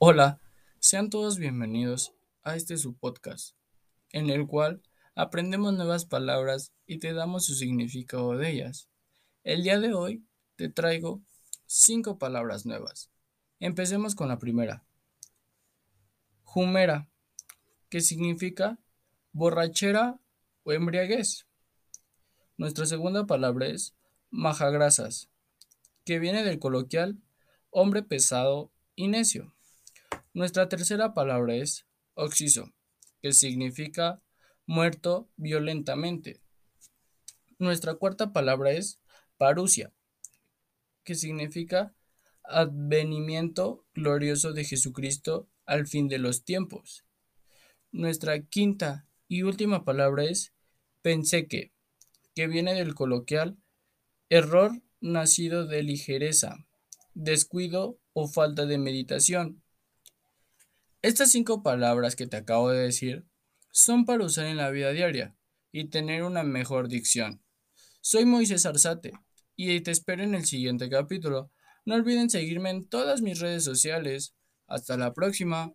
Hola, sean todos bienvenidos a este su podcast, en el cual aprendemos nuevas palabras y te damos su significado de ellas. El día de hoy te traigo cinco palabras nuevas. Empecemos con la primera. Jumera, que significa borrachera o embriaguez. Nuestra segunda palabra es majagrasas, que viene del coloquial hombre pesado y necio. Nuestra tercera palabra es oxiso, que significa muerto violentamente. Nuestra cuarta palabra es parusia, que significa advenimiento glorioso de Jesucristo al fin de los tiempos. Nuestra quinta y última palabra es penseque, que viene del coloquial error nacido de ligereza, descuido o falta de meditación. Estas cinco palabras que te acabo de decir son para usar en la vida diaria y tener una mejor dicción. Soy Moisés Arzate y te espero en el siguiente capítulo. No olviden seguirme en todas mis redes sociales. Hasta la próxima.